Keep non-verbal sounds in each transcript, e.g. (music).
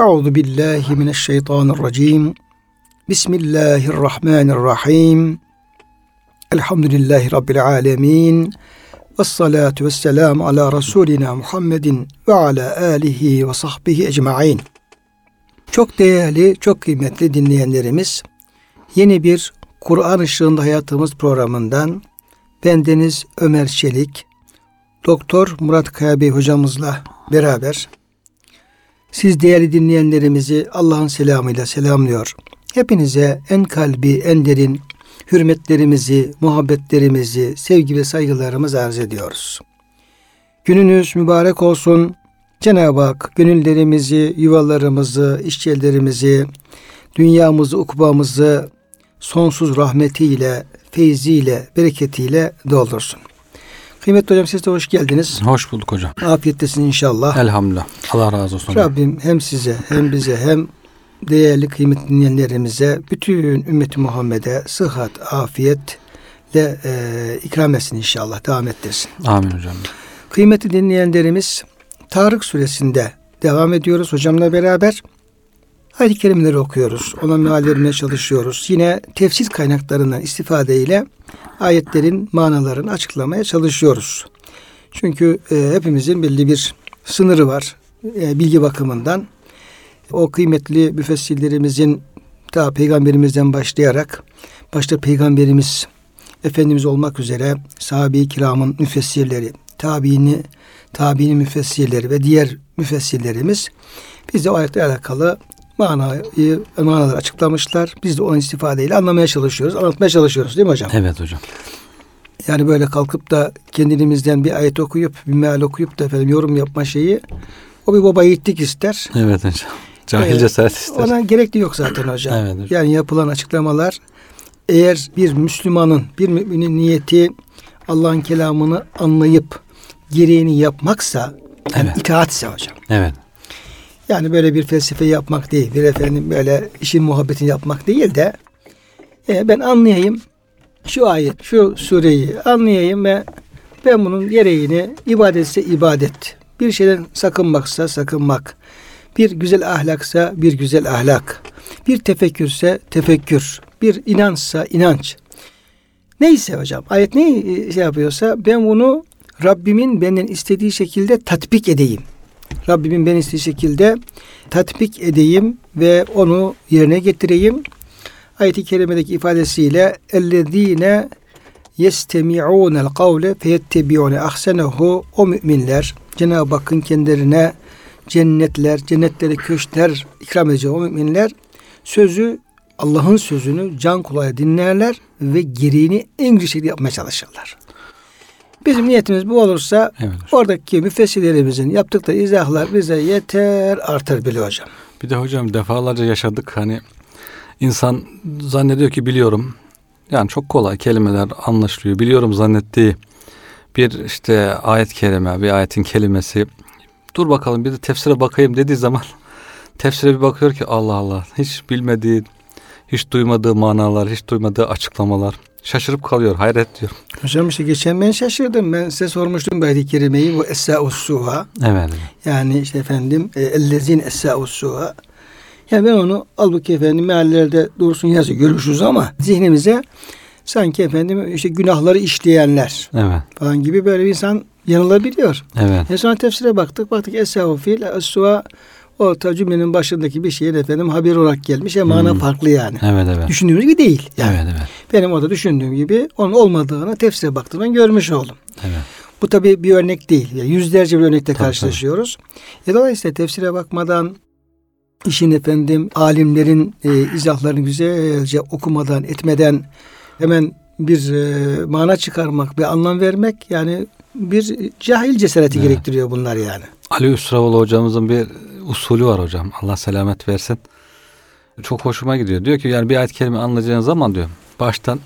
Euzu billahi mineşşeytanirracim. Bismillahirrahmanirrahim. Elhamdülillahi Rabbil alemin. Ve salatu ve selamu ala Resulina Muhammedin ve ala alihi ve sahbihi ecma'in. Çok değerli, çok kıymetli dinleyenlerimiz, yeni bir Kur'an ışığında hayatımız programından bendeniz Ömer Çelik, Doktor Murat Kaya Bey hocamızla beraber siz değerli dinleyenlerimizi Allah'ın selamıyla selamlıyor. Hepinize en kalbi, en derin hürmetlerimizi, muhabbetlerimizi, sevgi ve saygılarımızı arz ediyoruz. Gününüz mübarek olsun. Cenab-ı Hak gönüllerimizi, yuvalarımızı, işçilerimizi, dünyamızı, ukbamızı sonsuz rahmetiyle, feyziyle, bereketiyle doldursun. Kıymetli hocam siz de hoş geldiniz. Hoş bulduk hocam. Afiyettesin inşallah. Elhamdülillah. Allah razı olsun. hocam. Rabbim hem size hem bize hem değerli kıymetli dinleyenlerimize bütün ümmeti Muhammed'e sıhhat, afiyetle e, ikram etsin inşallah. Devam ettirsin. Amin hocam. Kıymetli dinleyenlerimiz Tarık suresinde devam ediyoruz hocamla beraber. Ayet-i kerimeleri okuyoruz. Ona meal vermeye çalışıyoruz. Yine tefsir kaynaklarından istifadeyle ayetlerin manalarını açıklamaya çalışıyoruz. Çünkü e, hepimizin belli bir sınırı var e, bilgi bakımından. O kıymetli müfessirlerimizin ta peygamberimizden başlayarak başta peygamberimiz Efendimiz olmak üzere sahabe-i kiramın müfessirleri, tabiini, tabiinin müfessirleri ve diğer müfessirlerimiz biz de o ayetle alakalı manayı, manaları açıklamışlar. Biz de onun istifadeyle anlamaya çalışıyoruz, anlatmaya çalışıyoruz değil mi hocam? Evet hocam. Yani böyle kalkıp da kendimizden bir ayet okuyup, bir meal okuyup da efendim yorum yapma şeyi o bir baba yiğitlik ister. Evet hocam. Cahil Evet. cesaret ister. Ona gerek de yok zaten hocam. Evet hocam. Yani yapılan açıklamalar eğer bir Müslümanın, bir müminin niyeti Allah'ın kelamını anlayıp gereğini yapmaksa, yani Evet. itaatse hocam. Evet. Yani böyle bir felsefe yapmak değil, bir efendim böyle işin muhabbetini yapmak değil de e, ben anlayayım şu ayet, şu sureyi anlayayım ve ben bunun gereğini ibadetse ibadet, bir şeyden sakınmaksa sakınmak, bir güzel ahlaksa bir güzel ahlak, bir tefekkürse tefekkür, bir inançsa inanç. Neyse hocam ayet ne e, şey yapıyorsa ben bunu Rabbimin benden istediği şekilde tatbik edeyim. Rabbimin ben istediği şekilde tatbik edeyim ve onu yerine getireyim. Ayet-i kerimedeki ifadesiyle ellezine yestemi'ûnel kavle feyettebi'ûne ahsenehu o müminler Cenab-ı Hakk'ın kendilerine cennetler, cennetleri köşkler ikram edecek o müminler sözü Allah'ın sözünü can kulağıyla dinlerler ve gereğini en güzel şekilde yapmaya çalışırlar. Bizim niyetimiz bu olursa Evet oradaki müfessirlerimizin yaptıkları izahlar bize yeter artar bile hocam. Bir de hocam defalarca yaşadık hani insan zannediyor ki biliyorum. Yani çok kolay kelimeler anlaşılıyor. Biliyorum zannettiği bir işte ayet kelime, bir ayetin kelimesi. Dur bakalım bir de tefsire bakayım dediği zaman (laughs) tefsire bir bakıyor ki Allah Allah hiç bilmediği, hiç duymadığı manalar, hiç duymadığı açıklamalar. Şaşırıp kalıyor, hayret diyor. Hocam işte geçen ben şaşırdım. Ben size sormuştum bu ayet-i kerimeyi. Bu Esa-us Suha. Evet. Yani işte efendim e, ellezin Esa-us Suha. Yani ben onu halbuki efendim meallerde doğrusunu yazıyor. Görmüşüz ama zihnimize sanki efendim işte günahları işleyenler Evet. falan gibi böyle bir insan yanılabiliyor. Evet. En sonra tefsire baktık. Baktık Esa-u fiil, Es-Suha o cümlenin başındaki bir şeyin efendim haber olarak gelmiş. Ama mana Hmm. farklı yani. Evet evet. Düşündüğümüz gibi değil. Yani. Evet evet. Benim orada düşündüğüm gibi onun olmadığını tefsire baktığımdan görmüş oldum. Evet. Bu tabii bir örnek değil. Yani yüzlerce bir örnekte Tabii, karşılaşıyoruz. E dolayısıyla tefsire bakmadan işin efendim alimlerin e, izahlarını güzelce okumadan etmeden hemen bir e, mana çıkarmak, bir anlam vermek yani bir cahil cesareti Evet. gerektiriyor bunlar yani. Ali Üsravoğlu hocamızın bir usulü var hocam. Allah selamet versin. Çok hoşuma gidiyor. Diyor ki yani bir ayet kelime anlayacağın zaman diyor. Baştan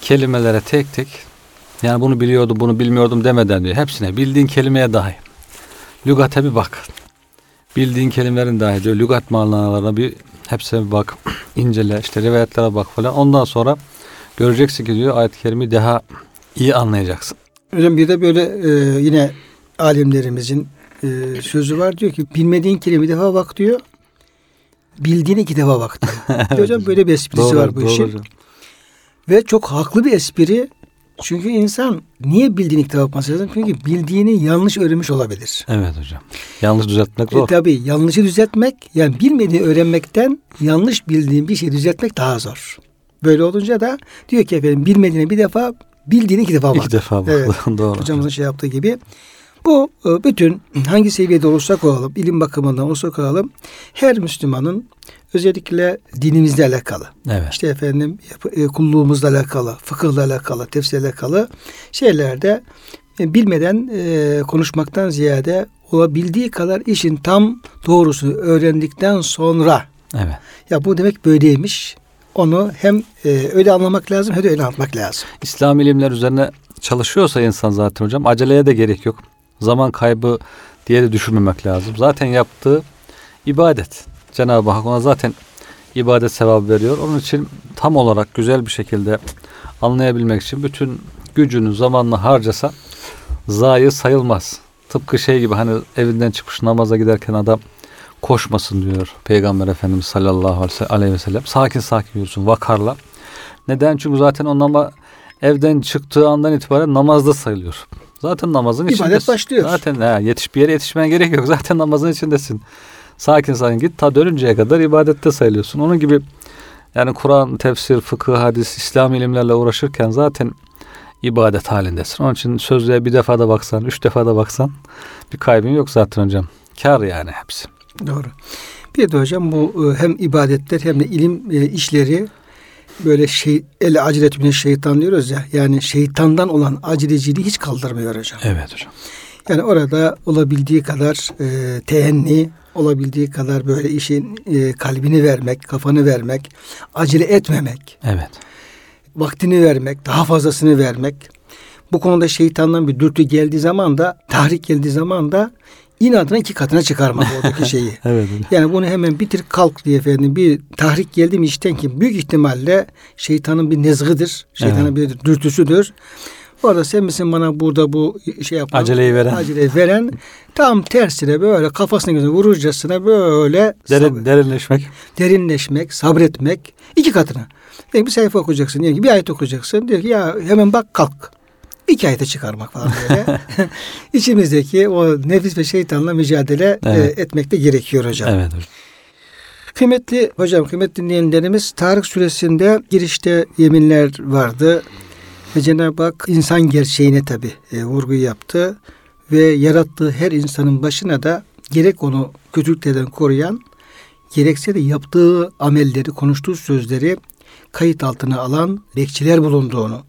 kelimelere tek tek yani bunu biliyordum bunu bilmiyordum demeden diyor. Hepsine bildiğin kelimeye dahi. Lügate bir bak. Bildiğin kelimelerin dahi diyor. Lügat manalarına bir hepsine bir bak. (clears throat) incele işte rivayetlere bak falan. Ondan sonra göreceksin ki diyor ayet-i daha iyi anlayacaksın. Hocam bir de böyle e, yine alimlerimizin e, sözü var diyor ki bilmediğin kelime bir defa bak diyor. bildiğini iki defa baktı. (laughs) hocam böyle bir esprisi Doğru, var bu doğru işin. hocam. Ve çok haklı bir espri. Çünkü insan niye bildiğini ilk defa bakması lazım? Çünkü bildiğini yanlış öğrenmiş olabilir. Evet hocam. Yanlış düzeltmek E, zor. tabii yanlışı düzeltmek yani bilmediğini öğrenmekten yanlış bildiğin bir şey düzeltmek daha zor. Böyle olunca da diyor ki efendim bilmediğine bir defa bildiğini iki defa bak. İki defa Evet. baktı. (laughs) Doğru. Hocamızın şey yaptığı gibi. Bu e, bütün hangi seviyede olursak olalım, ilim bakımından olursak olalım her Müslümanın özellikle dinimizle alakalı, Evet. işte efendim e, kulluğumuzla alakalı, fıkıhla alakalı, tefsirle alakalı şeylerde e, bilmeden e, konuşmaktan ziyade olabildiği kadar işin tam doğrusunu öğrendikten sonra Evet. ya bu demek böyleymiş. Onu hem e, öyle anlamak lazım hem de öyle anlatmak lazım. İslam ilimler üzerine çalışıyorsa insan zaten hocam aceleye de gerek yok. Zaman kaybı diye de düşünmemek lazım. Zaten yaptığı ibadet. Cenab-ı Hak ona zaten ibadet sevabı veriyor. Onun için tam olarak güzel bir şekilde anlayabilmek için bütün gücünü zamanını harcasa zayi sayılmaz. Tıpkı şey gibi hani evinden çıkmış namaza giderken adam koşmasın diyor Peygamber Efendimiz sallallahu aleyhi ve sellem. Sakin sakin yürüsün vakarla. Neden? Çünkü zaten o nama evden çıktığı andan itibaren namazda sayılıyor. Zaten namazın İbadet içindesin. başlıyor. Zaten he, yetiş bir yere yetişmene gerek yok. Zaten namazın içindesin. Sakin sakin git ta dönünceye kadar ibadette sayılıyorsun. Onun gibi yani Kur'an, tefsir, fıkıh, hadis, İslam ilimlerle uğraşırken zaten ibadet halindesin. Onun için sözlüğe bir defa da baksan, üç defa da baksan bir kaybın yok zaten hocam. Kar yani hepsi. Doğru. Bir de hocam bu e, hem ibadetler hem de ilim e, işleri böyle şey ele aciletüne şeytan diyoruz ya. Yani şeytandan olan acileciliği hiç kaldırmıyor hocam. Evet hocam. Yani orada olabildiği kadar e, teenni, olabildiği kadar böyle işin e, kalbini vermek, kafanı vermek, acele etmemek, Evet. vaktini vermek, daha fazlasını vermek. Bu konuda şeytandan bir dürtü geldiği zaman da, tahrik geldiği zaman da inadına iki katına çıkarmak oradaki (laughs) şeyi. Evet hocam. Yani bunu hemen bitir kalk diye efendim bir tahrik geldi mi işten ki büyük ihtimalle şeytanın bir nezgıdır. Şeytanın bir dürtüsüdür. Orada sen misin bana burada bu şey yapan Aceleyi veren. aceleyi veren tam tersine böyle kafasına gözüne vururcasına böyle Derin, sab- derinleşmek. derinleşmek, sabretmek iki katına. Yani bir sayfa okuyacaksın, diyor ki bir ayet okuyacaksın. Diyor ki ya hemen bak kalk. İki ayete çıkarmak falan böyle. (laughs) İçimizdeki o nefis ve şeytanla mücadele Evet. e, etmek de gerekiyor hocam. Evet hocam. Kıymetli hocam, kıymetli dinleyenlerimiz Tarık suresinde girişte yeminler vardı. Ve Cenab-ı Hak insan gerçeğine tabi e, vurgu yaptı. Ve yarattığı her insanın başına da gerek onu kötülüklerden koruyan, gerekse de yaptığı amelleri, konuştuğu sözleri kayıt altına alan bekçiler bulunduğunu.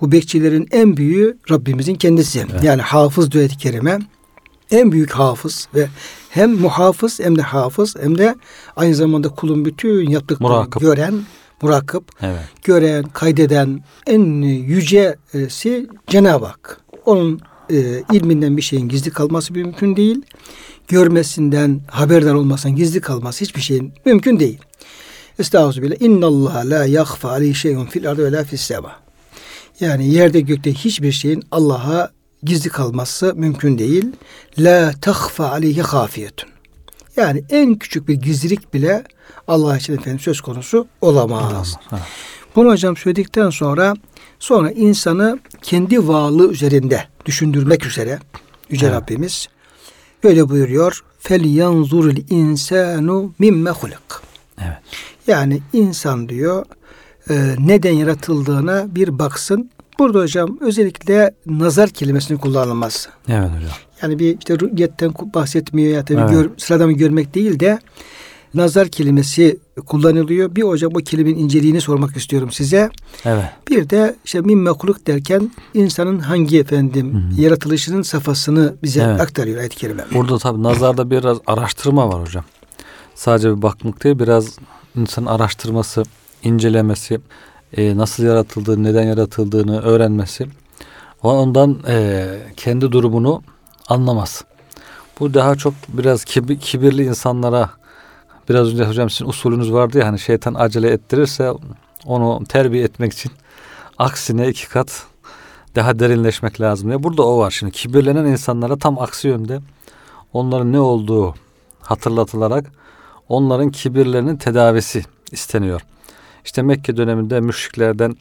Bu bekçilerin en büyüğü Rabbimizin kendisi. Yani hafız ayet-i kerime. En büyük hafız ve hem muhafız hem de hafız hem de aynı zamanda kulun bütün yaptıklarını Murakip. gören, murakip, Evet. gören, kaydeden en yücesi Cenab-ı Hak. Onun e, ilminden bir şeyin gizli kalması mümkün değil. Görmesinden, haberdar olmasından gizli kalması hiçbir şeyin mümkün değil. Estağfirullah. İnna Allah la yakhfa aleyhi şeyun fil ardı ve la fis sema. Yani yerde gökte hiçbir şeyin Allah'a gizli kalması mümkün değil. La tahfa aleyhi hafiyetun. Yani en küçük bir gizlilik bile Allah için efendim söz konusu olamaz. Evet. Bunu hocam söyledikten sonra sonra insanı kendi varlığı üzerinde düşündürmek üzere Yüce Evet. Rabbimiz öyle buyuruyor. Fel yanzurul insanu mimme hulik. Evet. Yani insan diyor neden yaratıldığına bir baksın. Burada hocam özellikle nazar kelimesini kullanılmaz. Evet hocam. Yani bir işte rü'yetten bahsetmiyor ya tabii Evet. gör, sıradan görmek değil de nazar kelimesi kullanılıyor. Bir hocam o kelimenin inceliğini sormak istiyorum size. Evet. Bir de işte min mekuluk derken insanın hangi efendim Hı hı. yaratılışının safhasını bize Evet. aktarıyor ayet-i kerime. Burada tabii nazarda biraz araştırma var hocam. Sadece bir bakmak değil biraz insanın araştırması, incelemesi, e, nasıl yaratıldığını, neden yaratıldığını öğrenmesi. Ondan e, kendi durumunu anlamaz. Bu daha çok biraz kibi- kibirli insanlara biraz önce hocam sizin usulünüz vardı ya hani şeytan acele ettirirse onu terbiye etmek için aksine iki kat daha derinleşmek lazım diye. Burada o var şimdi. Kibirlenen insanlara tam aksi yönde onların ne olduğu hatırlatılarak onların kibirlerinin tedavisi isteniyor. İşte Mekke döneminde müşriklerden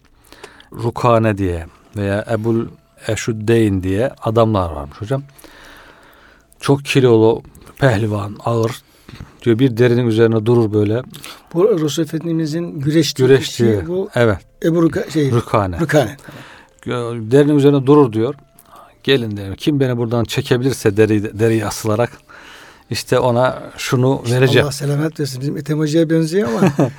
Rukane diye veya Ebul Eşuddeyn diye adamlar varmış hocam. Çok kilolu, pehlivan, ağır diyor bir derinin üzerine durur böyle. Bu Resul Efendimizin güreştiği Güreştiği. kişi bu Evet. Ebu Ruka, şey, Rukane. Rukane. Derinin üzerine durur diyor. Gelin diyor. Kim beni buradan çekebilirse deri, deriyi asılarak işte ona şunu vereceğim Allah selamet versin. Bizim Hoca'ya benziyor ama (laughs)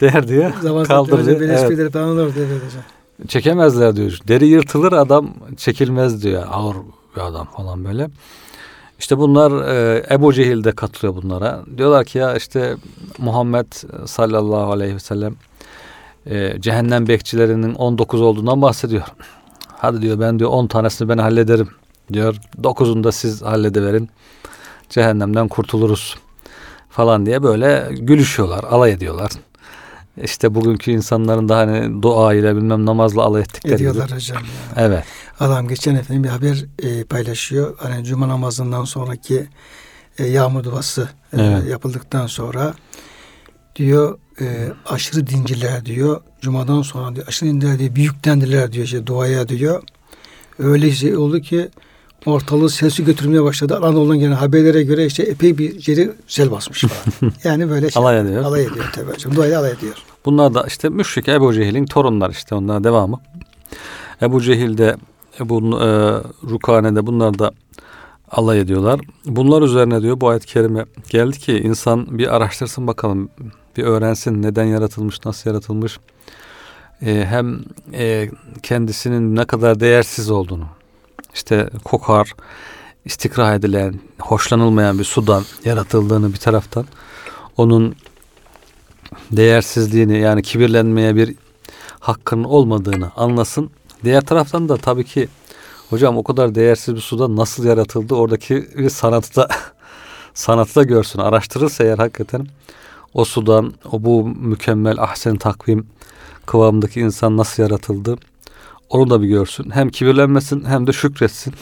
der diye (laughs) zaman kaldırdı. böyle Evet. falan olur evet hocam. Çekemezler diyor. Deri yırtılır adam çekilmez diyor. Ağır bir adam falan böyle. İşte bunlar e, Ebu Cehil de katılıyor bunlara. Diyorlar ki ya işte Muhammed sallallahu aleyhi ve sellem e, cehennem bekçilerinin 19 olduğundan bahsediyor. Hadi diyor ben diyor 10 tanesini ben hallederim diyor. 9'unu da siz halledeverin. Cehennemden kurtuluruz falan diye böyle gülüşüyorlar, alay ediyorlar. İşte bugünkü insanların da hani dua ile bilmem namazla alay ettikleri gibi. Ediyorlar hocam. Ya. Evet. Adam geçen efendim bir haber e, paylaşıyor. Hani cuma namazından sonraki e, yağmur duası e, Evet. yapıldıktan sonra diyor e, aşırı dinciler diyor. Cumadan sonra diyor aşırı dinciler diyor büyüklendiler diyor işte duaya diyor. Öyle şey oldu ki ortalığı sesi götürmeye başladı. Anadolu'dan gelen haberlere göre işte epey bir yeri sel basmış falan. (laughs) yani böyle şey, Alay ediyor. Alay ediyor tabii hocam. Duayla alay ediyor. Bunlar da işte müşrik Ebu Cehil'in torunlar işte onların devamı. Ebu Cehil de Ebu e, Rukane'de bunlar da alay ediyorlar. Bunlar üzerine diyor bu ayet-i kerime geldi ki insan bir araştırsın bakalım bir öğrensin neden yaratılmış nasıl yaratılmış E, hem e, kendisinin ne kadar değersiz olduğunu işte kokar istikrah edilen hoşlanılmayan bir sudan yaratıldığını bir taraftan onun değersizliğini yani kibirlenmeye bir hakkının olmadığını anlasın. Diğer taraftan da tabii ki hocam o kadar değersiz bir suda nasıl yaratıldı oradaki bir sanatı da (laughs) görsün. Araştırırsa eğer hakikaten o sudan o bu mükemmel ahsen takvim kıvamındaki insan nasıl yaratıldı onu da bir görsün. Hem kibirlenmesin hem de şükretsin.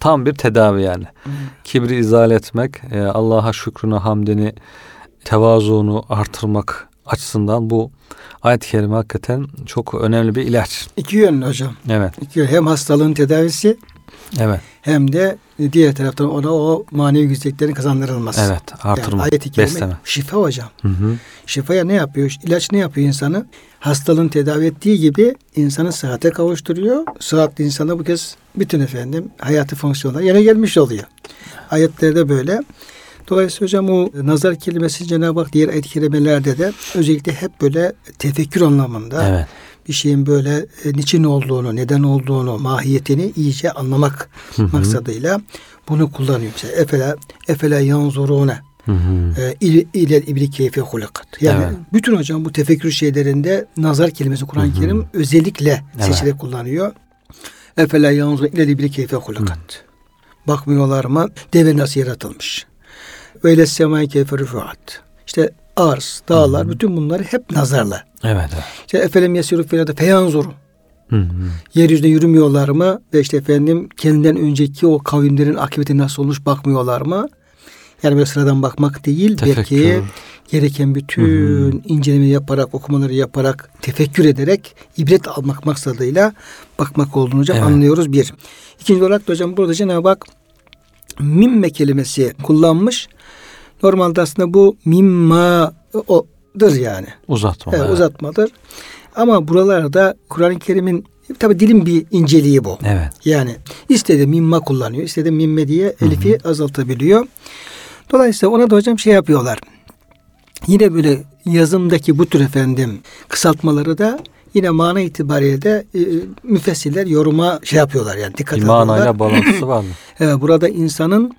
Tam bir tedavi yani. Kibri izale etmek, e, Allah'a şükrünü, hamdini, tevazuunu artırmak açısından bu ayet-i kerime hakikaten çok önemli bir ilaç. İki yönlü hocam. Evet. İki yönlü. Hem hastalığın tedavisi Evet. hem de diğer taraftan ona o manevi güzelliklerin kazandırılması. Evet. Artırmak. Yani ayet-i kerime besleme. şifa hocam. Hı hı. Şifaya ne yapıyor? İlaç ne yapıyor insanı? Hastalığın tedavi ettiği gibi insanı sıhhate kavuşturuyor. Sıhhatli insana bu kez bütün efendim hayatı fonksiyonlar yerine gelmiş oluyor. Ayetlerde böyle. Dolayısıyla hocam o nazar kelimesi Cenab-ı Hak diğer ayet-i kerimelerde de özellikle hep böyle tefekkür anlamında Evet. Bir şeyin böyle e, niçin olduğunu, neden olduğunu, mahiyetini iyice anlamak Hı hı. maksadıyla bunu kullanıyor. Mesela efela, efela yanzurune e, il- ilel ibri keyfe hulakat. Yani Evet. bütün hocam bu tefekkür şeylerinde nazar kelimesi Kur'an-ı Kerim özellikle Evet. seçerek kullanıyor. Efela yanzur ilel ibri keyfe hulakat. Bakmıyorlar mı? Deve nasıl yaratılmış? İle semai keyfe rüfuat. İşte arz, dağlar, bütün bunları hep nazarla. Evet. evet. İşte efelem yesiru filada feyanzuru. Hı hı. Yeryüzünde yürümüyorlar mı? Ve işte efendim kendinden önceki o kavimlerin akıbeti nasıl olmuş bakmıyorlar mı? Yani böyle sıradan bakmak değil belki Tefekkür. gereken bütün incelemeyi yaparak, okumaları yaparak, tefekkür ederek ibret almak maksadıyla bakmak olduğunu hocam Evet. anlıyoruz bir. İkinci olarak da hocam burada Cenab-ı Hak mimme kelimesi kullanmış. Normalde aslında bu mimma odur yani. Uzatma. Evet, uzatmadır. Ama buralarda Kur'an-ı Kerim'in tabi dilin bir inceliği bu. Evet. Yani istedi mimma kullanıyor. istedi mimme diye elifi azaltabiliyor. Dolayısıyla ona da hocam şey yapıyorlar. Yine böyle yazımdaki bu tür efendim kısaltmaları da yine mana itibariyle de e, müfessirler yoruma şey yapıyorlar yani dikkat ediyorlar. manayla bağlantısı var mı? (laughs) Evet, burada insanın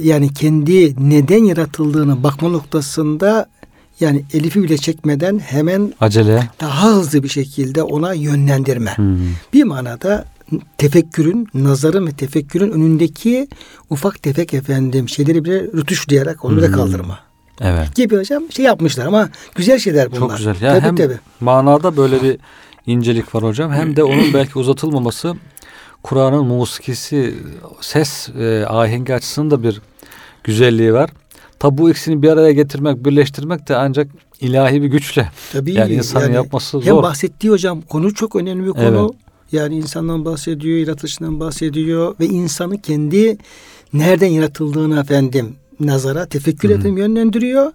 yani kendi neden yaratıldığını bakma noktasında yani elifi bile çekmeden hemen Acele. daha hızlı bir şekilde ona yönlendirme. Hı. Bir manada tefekkürün, nazarın ve tefekkürün önündeki ufak tefek efendim şeyleri bile rütuşlayarak onu bile Hmm. kaldırma. Evet. Gibi hocam şey yapmışlar ama güzel şeyler bunlar. Çok güzel. Ya tabii, hem tabii. manada böyle bir incelik var hocam. Hem de onun (clears throat) belki uzatılmaması Kur'an'ın musikisi, ses e, ahengi açısından da bir güzelliği var. Tabi bu ikisini bir araya getirmek, birleştirmek de ancak ilahi bir güçle. Tabii Yani insanın yapması Hem zor. bahsettiği hocam konu çok önemli bir konu. Evet. Yani insandan bahsediyor, yaratılışından bahsediyor ve insanı kendi nereden yaratıldığını efendim nazara, tefekkür Hı hı. efendim yönlendiriyor.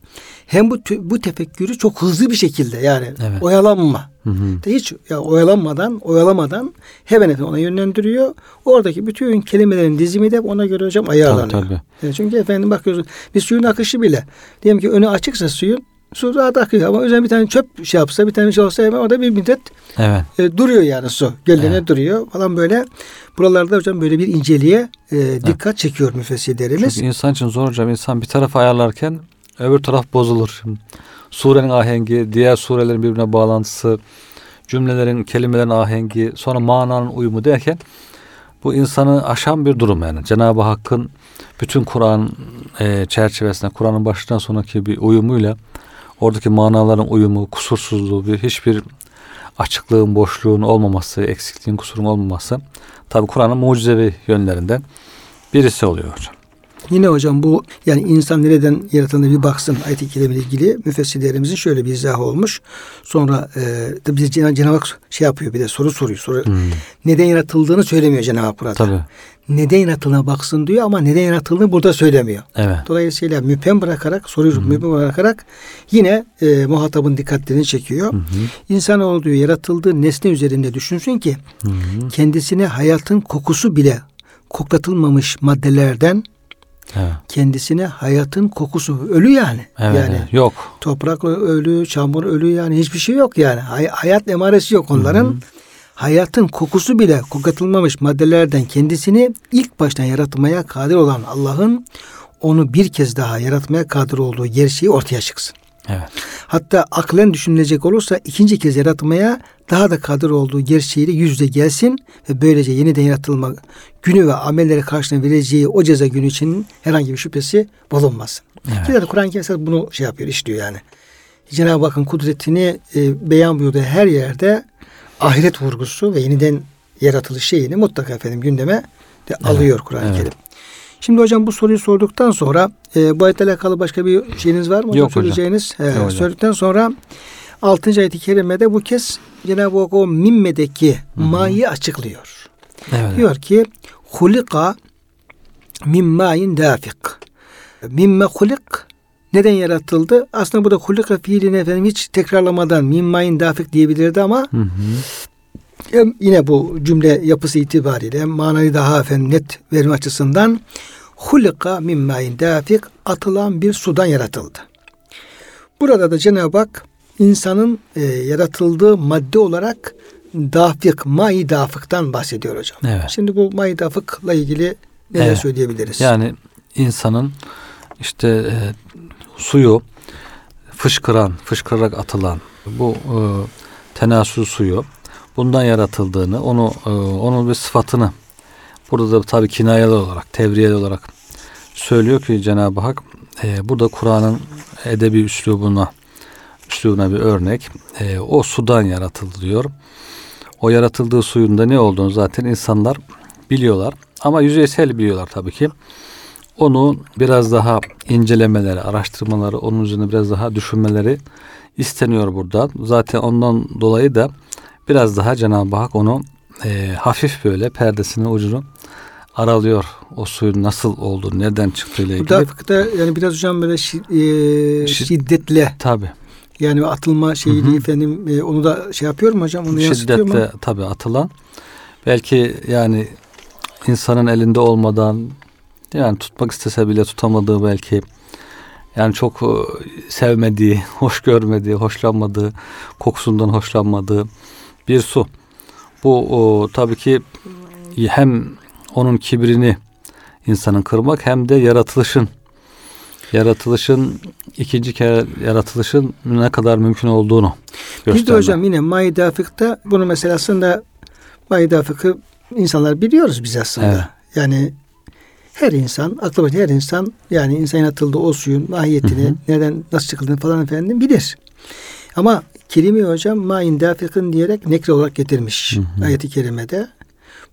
Hem bu bu tefekkürü çok hızlı bir şekilde yani Evet. oyalanma. Hı hı. De hiç ya oyalanmadan, oyalamadan hemen efendim ona yönlendiriyor. Oradaki bütün kelimelerin dizimi de ona göre hocam ayarlanıyor. Tabii, tabii. Yani çünkü efendim bakıyoruz bir suyun akışı bile diyelim ki önü açıksa suyun su rahat akıyor ama üzerine bir tane çöp şey yapsa bir tane şey olsa hemen orada bir müddet Evet. e, duruyor yani su. Gölgene Evet. duruyor falan böyle. Buralarda hocam böyle bir inceliğe e, dikkat çekiyor müfessirlerimiz. Çünkü insan için zor hocam. İnsan bir taraf ayarlarken öbür taraf bozulur. Surenin ahengi, diğer surelerin birbirine bağlantısı, cümlelerin, kelimelerin ahengi, sonra mananın uyumu derken bu insanı aşan bir durum yani. Cenab-ı Hakk'ın bütün Kur'an e, çerçevesinde, Kur'an'ın başından sonraki bir uyumuyla oradaki manaların uyumu, kusursuzluğu, bir hiçbir açıklığın, boşluğun olmaması, eksikliğin, kusurun olmaması tabi Kur'an'ın mucizevi yönlerinden birisi oluyor hocam. Yine hocam bu yani insan nereden yaratıldığına bir baksın ayet-i kerime ile ilgili müfessirlerimizin şöyle bir izahı olmuş. Sonra e, tabi Cenab- Cenab-ı Hak şey yapıyor bir de soru soruyor. Soru, Neden yaratıldığını söylemiyor Cenab-ı Hak burada. Tabii. Neden yaratıldığına baksın diyor ama neden yaratıldığını burada söylemiyor. Evet. Dolayısıyla müphem bırakarak, soruyu müphem bırakarak yine e, muhatabın dikkatlerini çekiyor. Hı. İnsanoğlu diyor yaratıldığı nesne üzerinde düşünsün ki hı. kendisine hayatın kokusu bile koklatılmamış maddelerden Evet. kendisine hayatın kokusu ölü yani. Evet, yani evet. yok. toprak ölü, çamur ölü yani hiçbir şey yok yani. Hay- hayat emaresi yok onların. Hayatın kokusu bile kokatılmamış maddelerden kendisini ilk baştan yaratmaya kadir olan Allah'ın onu bir kez daha yaratmaya kadir olduğu gerçeği ortaya çıksın. Evet. Hatta aklen düşünülecek olursa ikinci kez yaratmaya daha da kadir olduğu gerçeğiyle yüzde gelsin ve böylece yeniden yaratılma günü ve amelleri karşılığında vereceği o ceza günü için herhangi bir şüphesi bulunmasın. Evet. Kur'an-ı Kerim bunu şey yapıyor, işliyor yani. Cenab-ı Hakk'ın kudretini e, beyan buyurduğu her yerde ahiret vurgusu ve yeniden yaratılış şeyini mutlaka efendim gündeme de alıyor Kur'an-ı evet. Kerim. Şimdi hocam bu soruyu sorduktan sonra e, bu ayetle alakalı başka bir şeyiniz var mı? hocam? Yok hocam. Söyleyeceğiniz. He, Yok. Söyledikten sonra 6. ayet-i kerimede bu kez Cenab-ı Hak o mimmedeki mayı açıklıyor. Evet. Diyor ki hulika min mayin dafik. Mimme hulik neden yaratıldı? Aslında burada hulika fiilini efendim hiç tekrarlamadan min mayin dafik diyebilirdi ama Hı hı. Hem yine bu cümle yapısı itibariyle hem manayı daha efendim net verme açısından hulika min mayin dafik atılan bir sudan yaratıldı. Burada da Cenab-ı Hak insanın e, yaratıldığı madde olarak dafik, mayi dafıktan bahsediyor hocam. Evet. Şimdi bu mayi dafıkla ilgili neler Evet. söyleyebiliriz? Yani insanın işte e, suyu fışkıran, fışkırarak atılan bu e, tenasül suyu bundan yaratıldığını, onu e, onun bir sıfatını burada da tabii kinayeli olarak, tevriyeli olarak söylüyor ki Cenab-ı Hak e, burada Kur'an'ın edebi üslubuna üslubuna bir örnek. E, o sudan yaratıldı diyor. O yaratıldığı suyun da ne olduğunu zaten insanlar biliyorlar. Ama yüzeysel biliyorlar tabii ki. Onu biraz daha incelemeleri, araştırmaları, onun üzerine biraz daha düşünmeleri isteniyor burada. Zaten ondan dolayı da biraz daha Cenab-ı Hak onu e, hafif böyle perdesinin ucunu aralıyor. O suyun nasıl olduğu, nereden çıktığıyla ilgili. Burada fıkıhta yani biraz hocam böyle şi- e, Şi- şiddetle Tabii. yani atılma şeyini efendim e, onu da şey yapıyor mu hocam? Onu mu? şiddetle tabi atılan belki yani insanın elinde olmadan yani tutmak istese bile tutamadığı belki yani çok e, sevmediği, (laughs) hoş görmediği, hoşlanmadığı, kokusundan hoşlanmadığı bir su. Bu o, tabii ki hem onun kibrini insanın kırmak hem de yaratılışın yaratılışın ikinci kere yaratılışın ne kadar mümkün olduğunu göstermek. Biz de hocam yine Maidafık'ta bunu mesela aslında Maidafık'ı insanlar biliyoruz biz aslında. Evet. Yani her insan, aklı başında her insan yani insan atıldığı o suyun mahiyetini, Hı hı. neden nasıl çıkıldığını falan efendim bilir. Ama kelime hocam main dafikın diyerek nekre olarak getirmiş Hı hı. ayeti kerimede.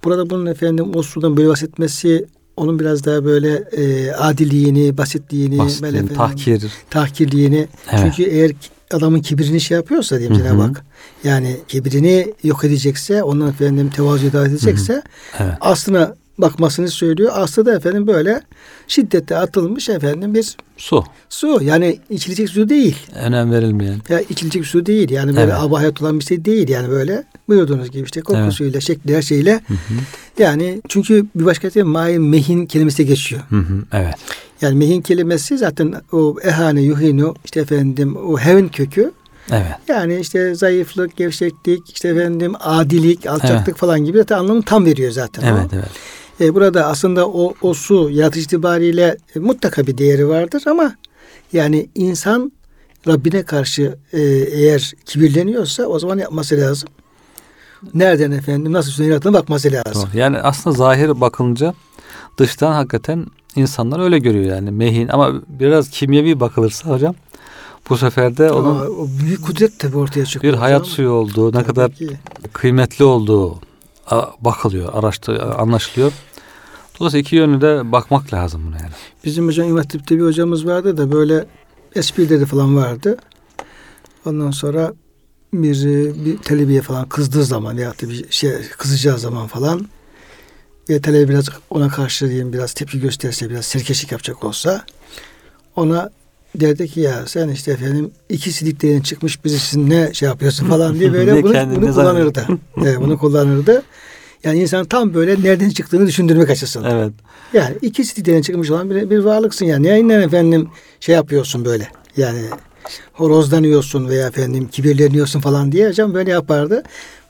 Burada bunun efendim o sudan böyle bahsetmesi onun biraz daha böyle e, adiliğini, basitliğini, Basitliğin, efendim, tahkir. tahkirliğini. Evet. Çünkü eğer adamın kibrini şey yapıyorsa diyeyim. Cenab-ı Hak. Yani kibrini yok edecekse, onun efendim davet edecekse Evet. aslına bakmasını söylüyor. Aslı da efendim böyle şiddette atılmış efendim bir Su. su. Yani içilecek su değil. Önem verilmeyen. Ya içilecek su değil. Yani böyle Evet. abahiyat olan bir şey değil. Yani böyle buyurduğunuz gibi işte kokusuyla, şekli her şeyle. Hı hı. Yani çünkü bir başka şey mai mehin kelimesi geçiyor. Hı hı. Evet. Yani mehin kelimesi zaten o ehane yuhinu işte efendim o hevin kökü. Evet. Yani işte zayıflık, gevşeklik, işte efendim adilik, alçaklık Evet. falan gibi zaten anlamını tam veriyor zaten. o. Evet. E, burada aslında o, o su yaratıcı itibariyle e, mutlaka bir değeri vardır ama yani insan Rabbine karşı e, eğer kibirleniyorsa o zaman yapması lazım. Nereden efendim nasıl yarattığına bakması lazım. Yani aslında zahir bakılınca dıştan hakikaten insanlar öyle görüyor yani mehin ama biraz kimyevi bakılırsa hocam bu sefer de onun Aa, o büyük kudret tabii ortaya çıkıyor. bir hayat hocam. suyu olduğu, ne Tabii kadar ki. kıymetli olduğu bakılıyor, araştır, anlaşılıyor. Dolayısıyla iki yönlü de bakmak lazım buna yani. Bizim hocam İmam bir hocamız vardı da böyle esprileri falan vardı. Ondan sonra bir, bir talebeye falan kızdığı zaman ya da bir şey kızacağı zaman falan ve talebe biraz ona karşı diyeyim biraz tepki gösterse biraz serkeşlik yapacak olsa ona derdi ki ya sen işte efendim iki siliklerin çıkmış birisin ne şey yapıyorsun falan diye böyle bunu, bunu kullanırdı. (laughs) evet, bunu kullanırdı. Yani insan tam böyle nereden çıktığını düşündürmek açısından. Evet. Yani iki siliklerin çıkmış olan bir, bir varlıksın yani. Yayından efendim şey yapıyorsun böyle. Yani horozlanıyorsun veya efendim kibirleniyorsun falan diye hocam böyle yapardı.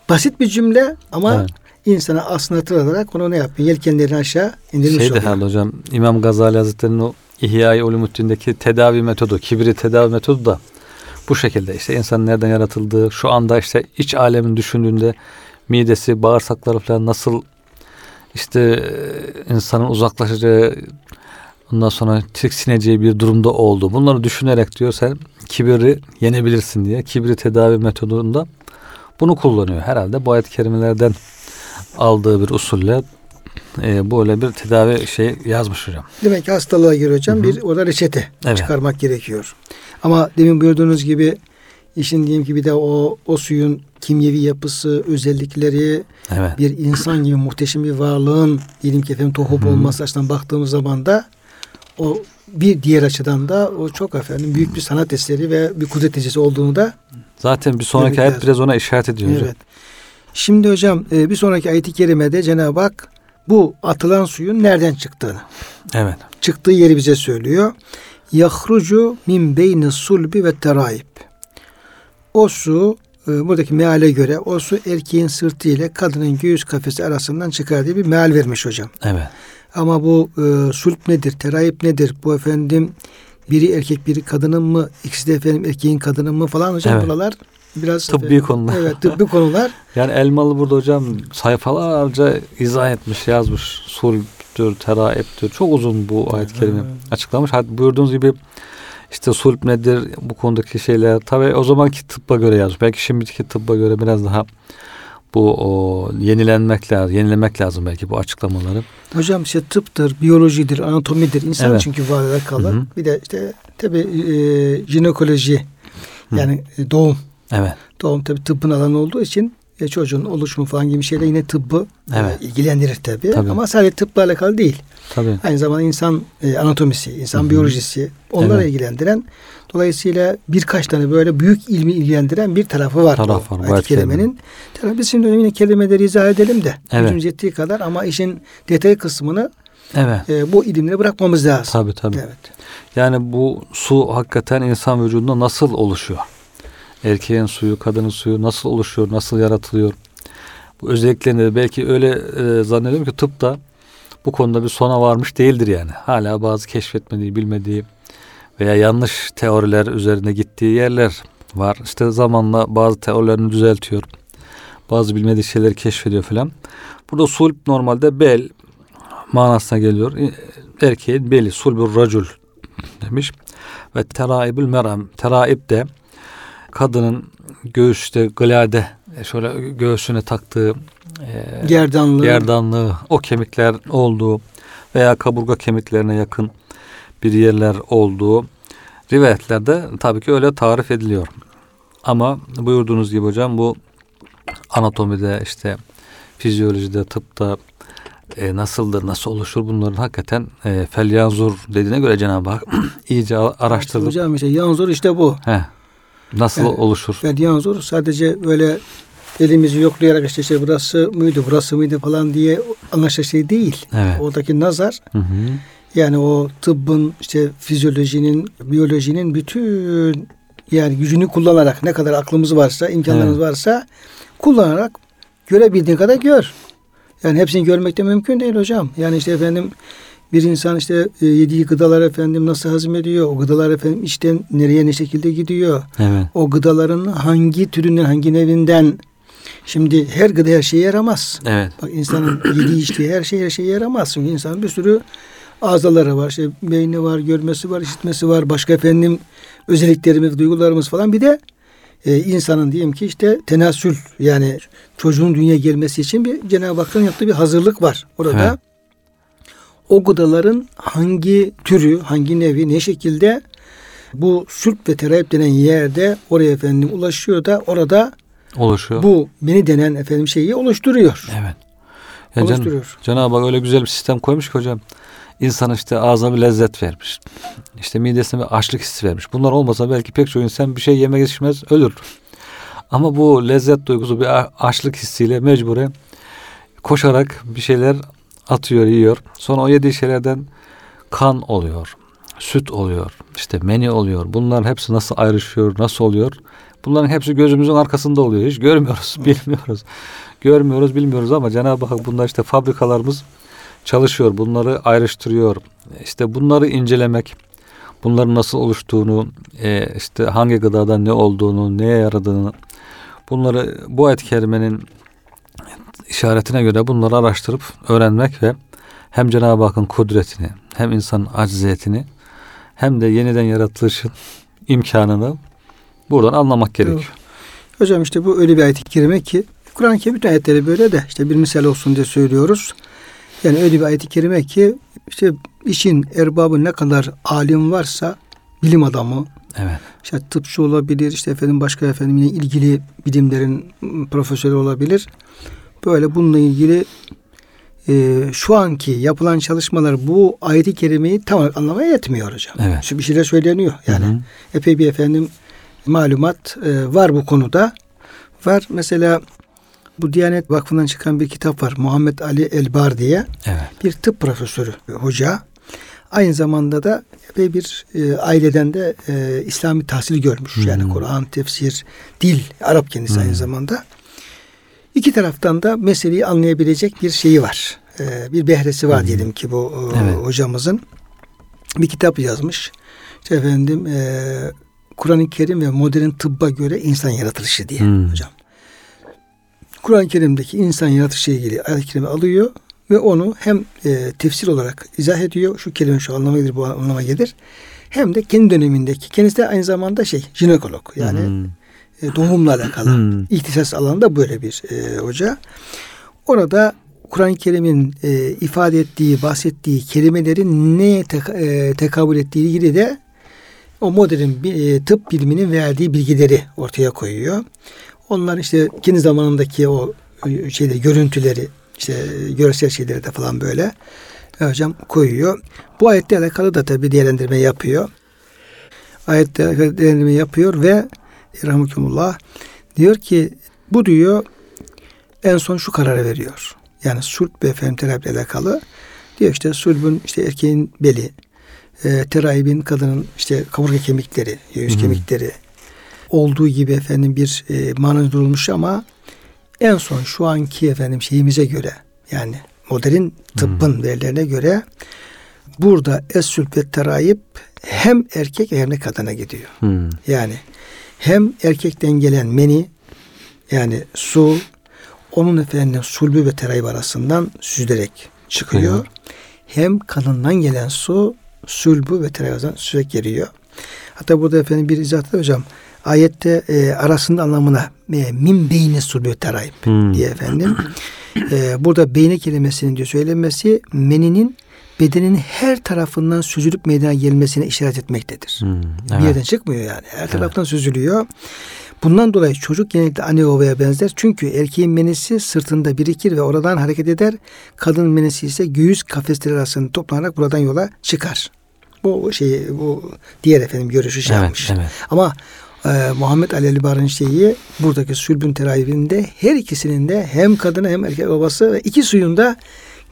Basit bir cümle ama Evet. insana aslında hatırlatarak onu ne yapıyor? Yelkenlerini aşağı indirmiş Şey de oluyor. herhalde hocam İmam Gazali Hazretleri'nin o İhya-i Ulumuddin'deki tedavi metodu, kibri tedavi metodu da bu şekilde işte insanın nereden yaratıldığı, şu anda işte iç alemin düşündüğünde midesi, bağırsakları falan nasıl işte e, insanın uzaklaşacağı ondan sonra tiksineceği bir durumda oldu. Bunları düşünerek diyor sen kibri yenebilirsin diye. Kibri tedavi metodunda bunu kullanıyor. Herhalde bu ayet-i kerimelerden aldığı bir usulle e, böyle bir tedavi şey yazmış hocam. Demek ki hastalığa göre hocam Hı hı. bir orada reçete Evet. çıkarmak gerekiyor. Ama demin buyurduğunuz gibi işin diyelim ki bir de o o suyun kimyevi yapısı, özellikleri, Evet. bir insan gibi muhteşem bir varlığın diyelim ki efendim tohum Hı hı. olması açısından baktığımız zaman da o bir diğer açıdan da o çok efendim büyük bir sanat eseri ve bir kudret necesi olduğunu da Zaten bir sonraki ayet biraz ona işaret ediyor hocam. evet. Şimdi hocam e, bir sonraki ayet-i kerimede Cenab-ı Hak bu atılan suyun nereden çıktığını, Evet. çıktığı yeri bize söylüyor. Yahrucu min beyni sulbi ve teraib. O su e, buradaki meale göre o su erkeğin sırtı ile kadının göğüs kafesi arasından çıkar diye bir meal vermiş hocam. Evet. Ama bu e, sulp nedir, terayip nedir? Bu efendim biri erkek biri kadının mı? İkisi de efendim erkeğin kadının mı falan hocam Evet. buralar biraz Tıbbi efendim, konular. Evet tıbbi konular. (laughs) Yani Elmalı burada hocam sayfalarca izah etmiş, yazmış. Sulptür, teraiptür. Çok uzun bu ayet-i kerime açıklamış. Hatta buyurduğunuz gibi işte sulp nedir bu konudaki şeyler. Tabii o zamanki tıbba göre yazmış. Belki şimdiki tıbba göre biraz daha bu o, yenilenmek lazım, yenilemek lazım belki bu açıklamaları. Hocam işte tıptır, biyolojidir, anatomidir. İnsan Evet. çünkü var alakalı. Hı hı. Bir de işte tabi e, jinekoloji yani e, doğum. Evet. Doğum tabi tıbbın alanı olduğu için e, çocuğun oluşumu falan gibi şeyler yine tıbbı e, Evet. ilgilendirir tabi. Tabii. Ama sadece tıpla alakalı değil. Tabii. Aynı zamanda insan e, anatomisi, insan Hı hı. biyolojisi onları Evet. ilgilendiren dolayısıyla birkaç tane böyle büyük ilmi ilgilendiren bir tarafı var. Taraf var, kerimenin. kerimenin. Tabii biz şimdi yine kelimeleri izah edelim de Evet. gücümüz yettiği kadar ama işin detay kısmını Evet. e, bu ilimleri bırakmamız lazım. Tabii tabii. Evet. Yani bu su hakikaten insan vücudunda nasıl oluşuyor? Erkeğin suyu, kadının suyu nasıl oluşuyor, nasıl yaratılıyor? Bu özelliklerini belki öyle e, zannediyorum ki tıp da bu konuda bir sona varmış değildir yani. Hala bazı keşfetmediği, bilmediği veya yanlış teoriler üzerine gittiği yerler var. İşte zamanla bazı teorilerini düzeltiyor. Bazı bilmediği şeyleri keşfediyor falan. Burada sulp normalde bel manasına geliyor. Erkeğin beli, sulbur racul demiş. Ve teraibül meram. Teraib de kadının göğüste glade şöyle göğsüne taktığı e, Gerdanlığı. gerdanlığı, o kemikler olduğu veya kaburga kemiklerine yakın bir yerler olduğu rivayetlerde tabii ki öyle tarif ediliyor. Ama buyurduğunuz gibi hocam bu anatomide işte fizyolojide tıpta e, nasıldır, nasıl oluşur bunların hakikaten e, felyanzur dediğine göre Cenab-ı Hak (clears throat) iyice araştırılıp Hocam işte yanzur işte bu. he, nasıl Yani, oluşur? Yani yanzur sadece böyle elimizi yoklayarak işte, işte burası mıydı, burası mıydı falan diye anlaşılacak şey değil. Evet. Oradaki nazar Hı hı. yani o tıbbın işte fizyolojinin, biyolojinin bütün yani gücünü kullanarak ne kadar aklımız varsa, imkanlarımız varsa kullanarak görebildiğin kadar gör. Yani hepsini görmek de mümkün değil hocam. Yani işte efendim bir insan işte e, yediği gıdalar efendim nasıl hazmediyor? O gıdalar efendim içten nereye ne şekilde gidiyor? Evet. O gıdaların hangi türünden, hangi nevinden? Şimdi her gıda her şeye yaramaz. Evet. Bak insanın (clears throat) yediği içtiği her şey her şeye yaramaz. Çünkü insanın bir sürü azaları var. İşte beyni var, görmesi var, işitmesi var. Başka efendim özelliklerimiz, duygularımız falan. Bir de e, insanın diyelim ki işte tenasül yani çocuğun dünyaya gelmesi için bir Cenab-ı Hakk'ın yaptığı bir hazırlık var. Orada Evet. O gıdaların hangi türü, hangi nevi, ne şekilde bu sülp ve terayip denen yerde oraya efendim ulaşıyor da orada Oluşuyor. bu beni denen efendim şeyi oluşturuyor. Evet. Ya Can, oluşturuyor. Cenab-ı Hak öyle güzel bir sistem koymuş ki hocam. İnsan işte ağzına bir lezzet vermiş. İşte midesine bir açlık hissi vermiş. Bunlar olmasa belki pek çok insan bir şey yemek yetişmez ölür. Ama bu lezzet duygusu bir açlık hissiyle mecburen koşarak bir şeyler atıyor, yiyor. Sonra o yediği şeylerden kan oluyor, süt oluyor, işte meni oluyor. Bunların hepsi nasıl ayrışıyor, nasıl oluyor? Bunların hepsi gözümüzün arkasında oluyor. Hiç görmüyoruz, (laughs) bilmiyoruz. Görmüyoruz, bilmiyoruz ama Cenab-ı Hak bunlar işte fabrikalarımız çalışıyor. Bunları ayrıştırıyor. İşte bunları incelemek, bunların nasıl oluştuğunu, e, işte hangi gıdadan ne olduğunu, neye yaradığını, bunları bu ayet-i kerimenin işaretine göre bunları araştırıp öğrenmek ve hem Cenab-ı Hakk'ın kudretini, hem insanın acziyetini, hem de yeniden yaratılışın imkanını buradan anlamak gerekiyor. Hocam işte bu öyle bir ayet-i kerime ki Kur'an-ı Kerim bütün ayetleri böyle de işte bir misal olsun diye söylüyoruz. Yani öyle bir ayet-i kerime ki işte işin erbabı ne kadar alim varsa bilim adamı, Evet. işte tıpçı olabilir, işte efendim başka efendim yine ilgili bilimlerin profesörü olabilir. Böyle bununla ilgili e, şu anki yapılan çalışmalar bu ayet-i kerimeyi tam olarak anlamaya yetmiyor hocam. Evet. Şu bir şeyler söyleniyor. Yani Hı hı. epey bir efendim malumat e, var bu konuda. Var mesela bu Diyanet Vakfı'ndan çıkan bir kitap var. Muhammed Ali Elbar diye Evet. bir tıp profesörü, hoca. Aynı zamanda da epey bir e, aileden de e, İslami tahsil görmüş. Hmm. Yani Kur'an, tefsir, dil, Arap kendisi Hmm. aynı zamanda. İki taraftan da meseleyi anlayabilecek bir şeyi var. E, bir behresi var diyelim ki bu e, Evet. hocamızın. Bir kitap yazmış. İşte efendim e, Kur'an-ı Kerim ve modern tıbba göre insan yaratılışı diye Hmm. hocam. Kur'an-ı Kerim'deki insan yaratılışı ile ilgili ayet-i kerime alıyor ve onu hem e, tefsir olarak izah ediyor. Şu kelime şu anlama gelir, bu anlama gelir. Hem de kendi dönemindeki, kendisi de aynı zamanda şey, jinekolog. Yani Hmm. E, doğumla alakalı. Hmm. İhtisas alanında böyle bir e, hoca. Orada Kur'an-ı Kerim'in e, ifade ettiği, bahsettiği kelimelerin neye tek- e, tekabül ettiği ilgili de o modern e, tıp biliminin verdiği bilgileri ortaya koyuyor. Onlar işte kendi zamanındaki o e, şeyleri, görüntüleri, işte e, görsel şeyleri de falan böyle e, hocam koyuyor. Bu ayetle alakalı da tabi değerlendirme yapıyor. Ayetle alakalı değerlendirme yapıyor ve rahmekumullah diyor ki bu diyor en son şu kararı veriyor. Yani sulp ve efendim terapiyle alakalı. Diyor işte sulbün işte erkeğin beli, e, terahibin kadının işte kaburga kemikleri, Hı hı. kemikleri olduğu gibi efendim bir e, manada durulmuş ama en son şu anki efendim şeyimize göre yani modern tıbbın verilerine göre burada es-sülp ve terayip hem erkek hem de kadına gidiyor. Hmm. Yani hem erkekten gelen meni yani su onun efendim sulbü ve terayip arasından süzülerek çıkıyor. Çıkıyor. Hem kanından gelen su sulbü ve terayip arasından süzerek geliyor. Hatta burada efendim bir izahtı hocam ayette e, arasında anlamına e, min beyni sulbü ve terayip Hmm. diye efendim. E, burada beyni kelimesinin diyor söylenmesi meninin bedenin her tarafından süzülüp meydana gelmesine işaret etmektedir. Hmm, Bir evet. yerden çıkmıyor yani. Her taraftan süzülüyor. Bundan dolayı çocuk genellikle anne babaya benzer. Çünkü erkeğin menisi sırtında birikir ve oradan hareket eder. Kadının menisi ise göğüs kafesleri arasında toplanarak buradan yola çıkar. Bu şey bu diğer efendim görüşü şey Evet, yapmış. evet. Ama e, Muhammed Ali Alibar'ın şeyi buradaki sülbün terayibinde her ikisinin de hem kadını hem erkek babası ve iki suyun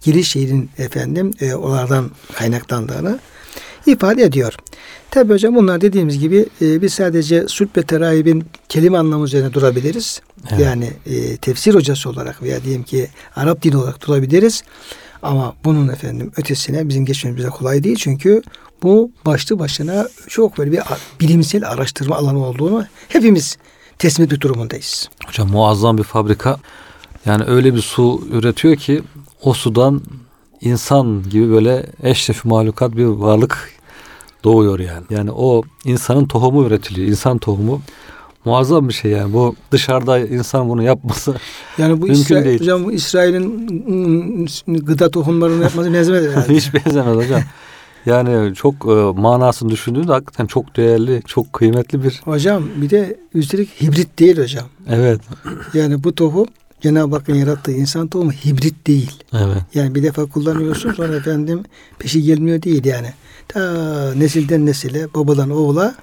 da giriş şehrin efendim e, onlardan kaynaklandığını ifade ediyor. Tabi hocam bunlar dediğimiz gibi e, biz sadece sülb ve terayibin kelime anlamı üzerine durabiliriz. Evet. Yani e, tefsir hocası olarak veya diyelim ki Arap dili olarak durabiliriz. Ama bunun efendim ötesine bizim geçmemiz bize kolay değil. Çünkü bu başlı başına çok böyle bir bilimsel araştırma alanı olduğunu hepimiz etmek durumundayız. Hocam muazzam bir fabrika. Yani öyle bir su üretiyor ki o sudan insan gibi böyle eşref mahlukat bir varlık doğuyor yani. Yani o insanın tohumu üretiliyor. İnsan tohumu. Muazzam bir şey yani. Bu dışarıda insan bunu yapması (laughs) Yani bu Mümkün İsrail, değil. hocam bu İsrail'in gıda tohumlarını yapması benzemez herhalde. (laughs) hiç benzemez hocam. Yani çok e, manasını düşündüğünde hakikaten çok değerli, çok kıymetli bir Hocam bir de üstelik hibrit değil hocam. evet. Yani bu tohum Cenab-ı Hakk'ın yarattığı insan tohumu hibrit değil. Evet. Yani bir defa kullanıyorsun sonra efendim peşi gelmiyor değil yani. Ta nesilden nesile, babadan oğula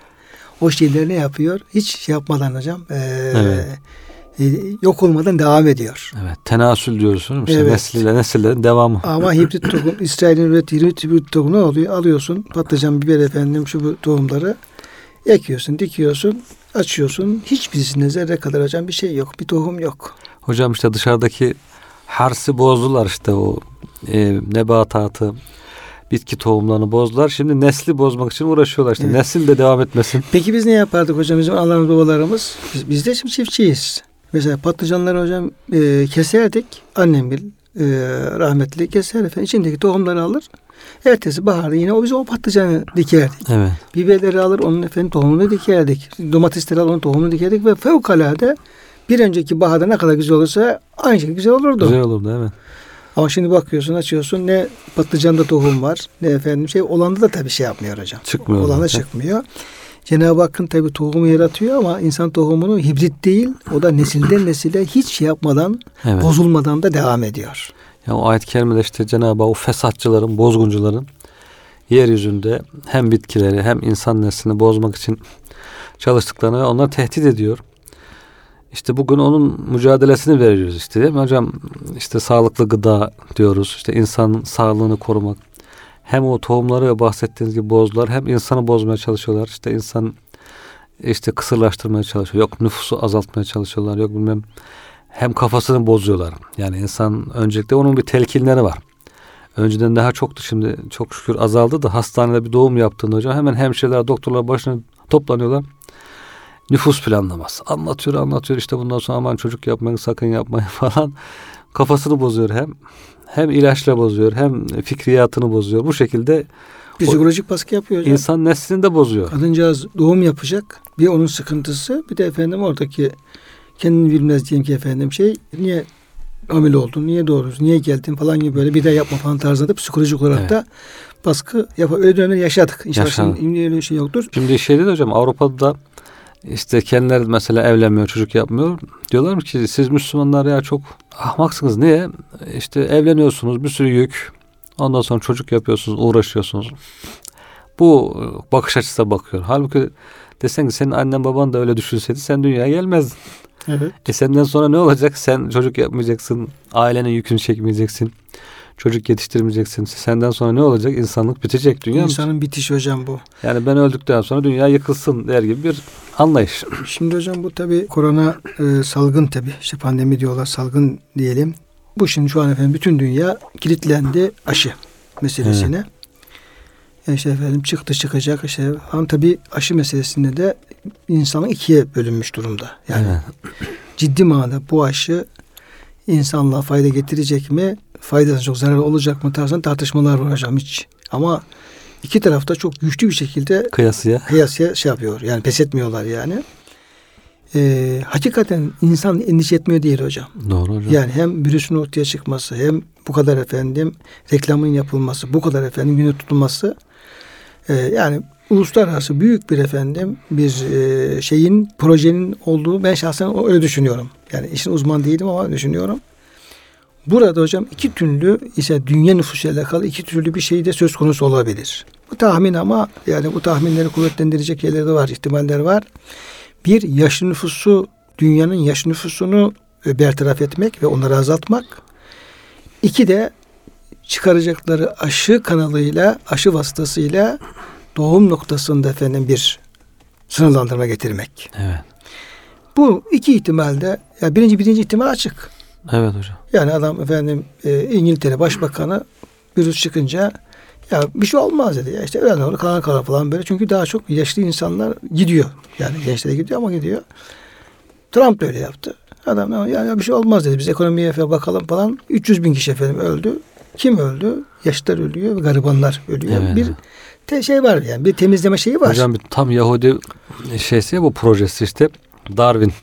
o şeyleri ne yapıyor? Hiç şey yapmadan hocam ee, Evet. e, yok olmadan devam ediyor. Evet. Tenasül mi? İşte Evet. Nesliyle nesillerin devamı. Ama hibrit tohum, İsrail'in ürettiği hibrit, hibrit tohumu ne oluyor? Alıyorsun patlıcan, biber efendim şu bu tohumları ekiyorsun, dikiyorsun, açıyorsun. Hiçbirisinde zerre kadar hocam bir şey yok. Bir tohum yok. Hocam işte dışarıdaki harsı bozdular işte o e, nebatatı, bitki tohumlarını bozdular. Şimdi nesli bozmak için uğraşıyorlar işte. Evet. Nesil de devam etmesin. Peki biz ne yapardık hocam bizim analarımız babalarımız? Biz, biz de şimdi çiftçiyiz. Mesela patlıcanları hocam e, keserdik. Annem bil e, rahmetli keser efendim. İçindeki tohumları alır. Ertesi baharda yine o biz o patlıcanı dikerdik. Evet. Biberleri alır onun efendim tohumunu dikerdik. Domatesleri alır onun tohumunu dikerdik ve fevkalade bir önceki baharda ne kadar güzel olursa aynı şekilde güzel olurdu. Güzel olurdu evet. Ama şimdi bakıyorsun açıyorsun ne patlıcanda tohum var ne efendim şey olanda da tabii şey yapmıyor hocam. Çıkmıyor Olanda zaten. çıkmıyor. Cenab-ı Hakk'ın tabii tohumu yaratıyor ama insan tohumunu hibrit değil. O da nesilden nesile hiç şey yapmadan, Evet. bozulmadan da devam ediyor. Ya o ayet-i kerimede işte Cenab-ı Hak o fesatçıların, bozguncuların yeryüzünde hem bitkileri hem insan neslini bozmak için çalıştıklarını ve onları tehdit ediyor. İşte bugün onun mücadelesini veriyoruz işte değil mi hocam? İşte sağlıklı gıda diyoruz. İşte insanın sağlığını korumak. Hem o tohumları bahsettiğiniz gibi bozdular hem insanı bozmaya çalışıyorlar. İşte insan işte kısırlaştırmaya çalışıyor. Yok nüfusu azaltmaya çalışıyorlar. Yok bilmem hem kafasını bozuyorlar. Yani insan öncelikle onun bir telkinleri var. Önceden daha çoktu şimdi çok şükür azaldı da hastanede bir doğum yaptığında hocam hemen hemşireler doktorlar başına toplanıyorlar. Nüfus planlaması. Anlatıyor anlatıyor işte bundan sonra aman çocuk yapmayın sakın yapmayın (laughs) falan. Kafasını bozuyor hem. Hem ilaçla bozuyor hem fikriyatını bozuyor. Bu şekilde Psikolojik baskı yapıyor hocam. insan neslini de bozuyor. Kadıncağız doğum yapacak. Bir onun sıkıntısı bir de efendim oradaki kendini bilmez diyelim ki efendim şey niye hamile oldun, niye doğrusun, niye geldin falan gibi böyle bir daha yapma falan tarzında da psikolojik olarak Evet. da baskı yap öyle dönemler yaşadık. İnşallah öyle şey yoktur. Şimdi şeyde de hocam Avrupa'da da işte kendileri mesela evlenmiyor, çocuk yapmıyor. Diyorlar ki siz Müslümanlar ya çok ahmaksınız. Niye? İşte evleniyorsunuz, bir sürü yük. Ondan sonra çocuk yapıyorsunuz, uğraşıyorsunuz. Bu e, bakış açısına bakıyor. Halbuki desen ki senin annen baban da öyle düşünseydi sen dünyaya gelmezdin. Evet. E senden sonra ne olacak? Sen çocuk yapmayacaksın, ailenin yükünü çekmeyeceksin. Çocuk yetiştirmeyeceksin. Senden sonra ne olacak? İnsanlık bitecek dünya. mı? İnsanın bitişi hocam bu. Yani ben öldükten sonra dünya yıkılsın der gibi bir anlayış. (clears throat) Şimdi hocam bu tabi korona e, salgın tabi işte pandemi diyorlar salgın diyelim. Bu şimdi şu an efendim bütün dünya kilitlendi aşı meselesine. Yani işte efendim çıktı çıkacak işte ama tabi aşı meselesinde de insanın ikiye bölünmüş durumda. Yani Evet. (clears throat) ciddi manada bu aşı insanlığa fayda getirecek mi? Faydası çok zarar olacak mı tarzında tartışmalar var hocam hiç. Ama iki tarafta çok güçlü bir şekilde Kıyasıya. kıyasıya şey yapıyor. Yani pes etmiyorlar yani. Ee, hakikaten insan endişe etmiyor değil hocam. Doğru hocam. Yani hem virüsün ortaya çıkması hem bu kadar efendim reklamın yapılması, bu kadar efendim günü tutulması e, yani uluslararası büyük bir efendim bir e, şeyin projenin olduğu ben şahsen öyle düşünüyorum. Yani işin uzman değilim ama düşünüyorum. Burada hocam iki türlü ise dünya nüfusuyla alakalı iki türlü bir şey de söz konusu olabilir. Bu tahmin ama yani bu tahminleri kuvvetlendirecek yerleri de var, ihtimaller var. Bir yaş nüfusu, dünyanın yaş nüfusunu e, bertaraf etmek ve onları azaltmak. İki de çıkaracakları aşı kanalıyla, aşı vasıtasıyla doğum noktasında efendim bir sınırlandırma getirmek. Evet. Bu iki ihtimalde ya birinci birinci ihtimal açık. Evet hocam. Yani adam efendim e, İngiltere Başbakanı virüs çıkınca ya bir şey olmaz dedi. Ya işte öyle olur kalan kalan falan böyle. Çünkü daha çok yaşlı insanlar gidiyor. Yani gençlere gidiyor ama gidiyor. Trump da öyle yaptı. Adam ya, ya bir şey olmaz dedi. Biz ekonomiye falan bakalım falan. 300 bin kişi efendim öldü. Kim öldü? Yaşlılar ölüyor ve garibanlar ölüyor. Evet. Bir te şey var yani bir temizleme şeyi var. Hocam tam Yahudi şeysi bu projesi işte Darwin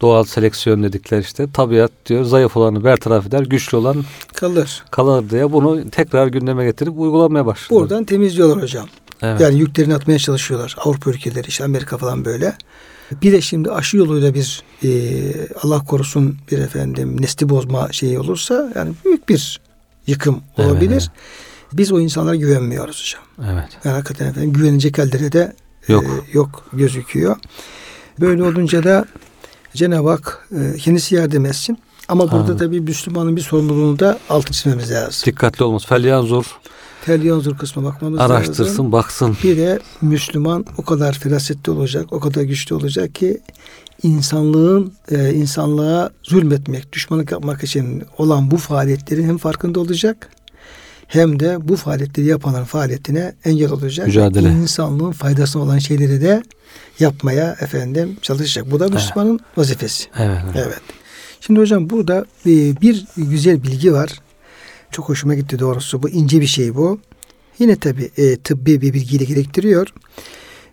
doğal seleksiyon dedikleri işte tabiat diyor zayıf olanı bertaraf eder güçlü olan kalır. kalır diye bunu tekrar gündeme getirip uygulamaya başladı. Buradan temizliyorlar hocam. evet. Yani yüklerini atmaya çalışıyorlar. Avrupa ülkeleri işte Amerika falan böyle. Bir de şimdi aşı yoluyla bir e, Allah korusun bir efendim nesli bozma şeyi olursa yani büyük bir yıkım olabilir. evet. Biz o insanlara güvenmiyoruz hocam. evet. Yani hakikaten efendim güvenecek ellere de Yok. e, yok gözüküyor. Böyle olunca da Cenab-ı Hak e, kendisi yardım etsin. Ama burada Amin. tabii Müslümanın bir sorumluluğunu da altı çizmemiz lazım. Dikkatli olmaz. Felyanzur Felyanzur kısmına bakmamız lazım. araştırsın baksın. Bir de Müslüman o kadar ferasetli olacak, o kadar güçlü olacak ki insanlığın e, insanlığa zulmetmek, düşmanlık yapmak için olan bu faaliyetlerin hem farkında olacak hem de bu faaliyetleri yapanların faaliyetine engel olacak. Mücadele. İnsanlığın faydasına olan şeyleri de yapmaya efendim çalışacak. Bu da Müslümanın vazifesi. Evet. evet. Evet. Şimdi hocam burada e, bir güzel bilgi var. Çok hoşuma gitti doğrusu. Bu ince bir şey bu. Yine tabi e, tıbbi bir bilgiyle gerektiriyor.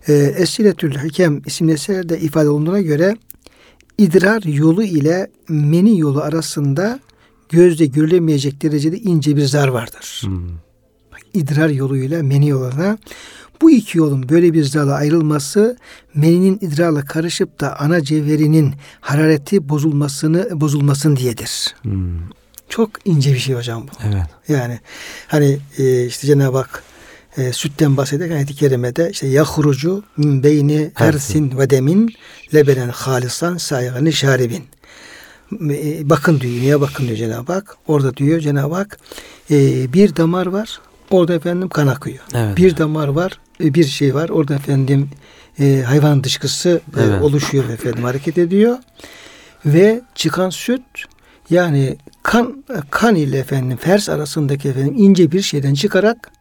E, Esiletül Hikem isimli eserde ifade olunduğuna göre idrar yolu ile meni yolu arasında gözle görülemeyecek derecede ince bir zar vardır. Hmm. İdrar yoluyla meni yoluna bu iki yolun böyle bir zarla ayrılması meninin idrarla karışıp da ana cevherinin harareti bozulmasını bozulmasın diyedir. Hmm. Çok ince bir şey hocam bu. Evet. Yani hani e, işte Cenab-ı Hak e, sütten bahsederken ayet-i kerimede işte yahrucu min beyni ersin ve demin lebenen halisan saygını şaribin. E, bakın diyor, niye bakın diyor Cenab-ı Hak. Orada diyor Cenab-ı Hak e, bir damar var. Orada efendim kan akıyor. Evet. Bir damar var, e, bir şey var. Orada efendim e, hayvan dışkısı e, Evet. oluşuyor efendim hareket ediyor. Ve çıkan süt yani kan kan ile efendim fers arasındaki efendim ince bir şeyden çıkarak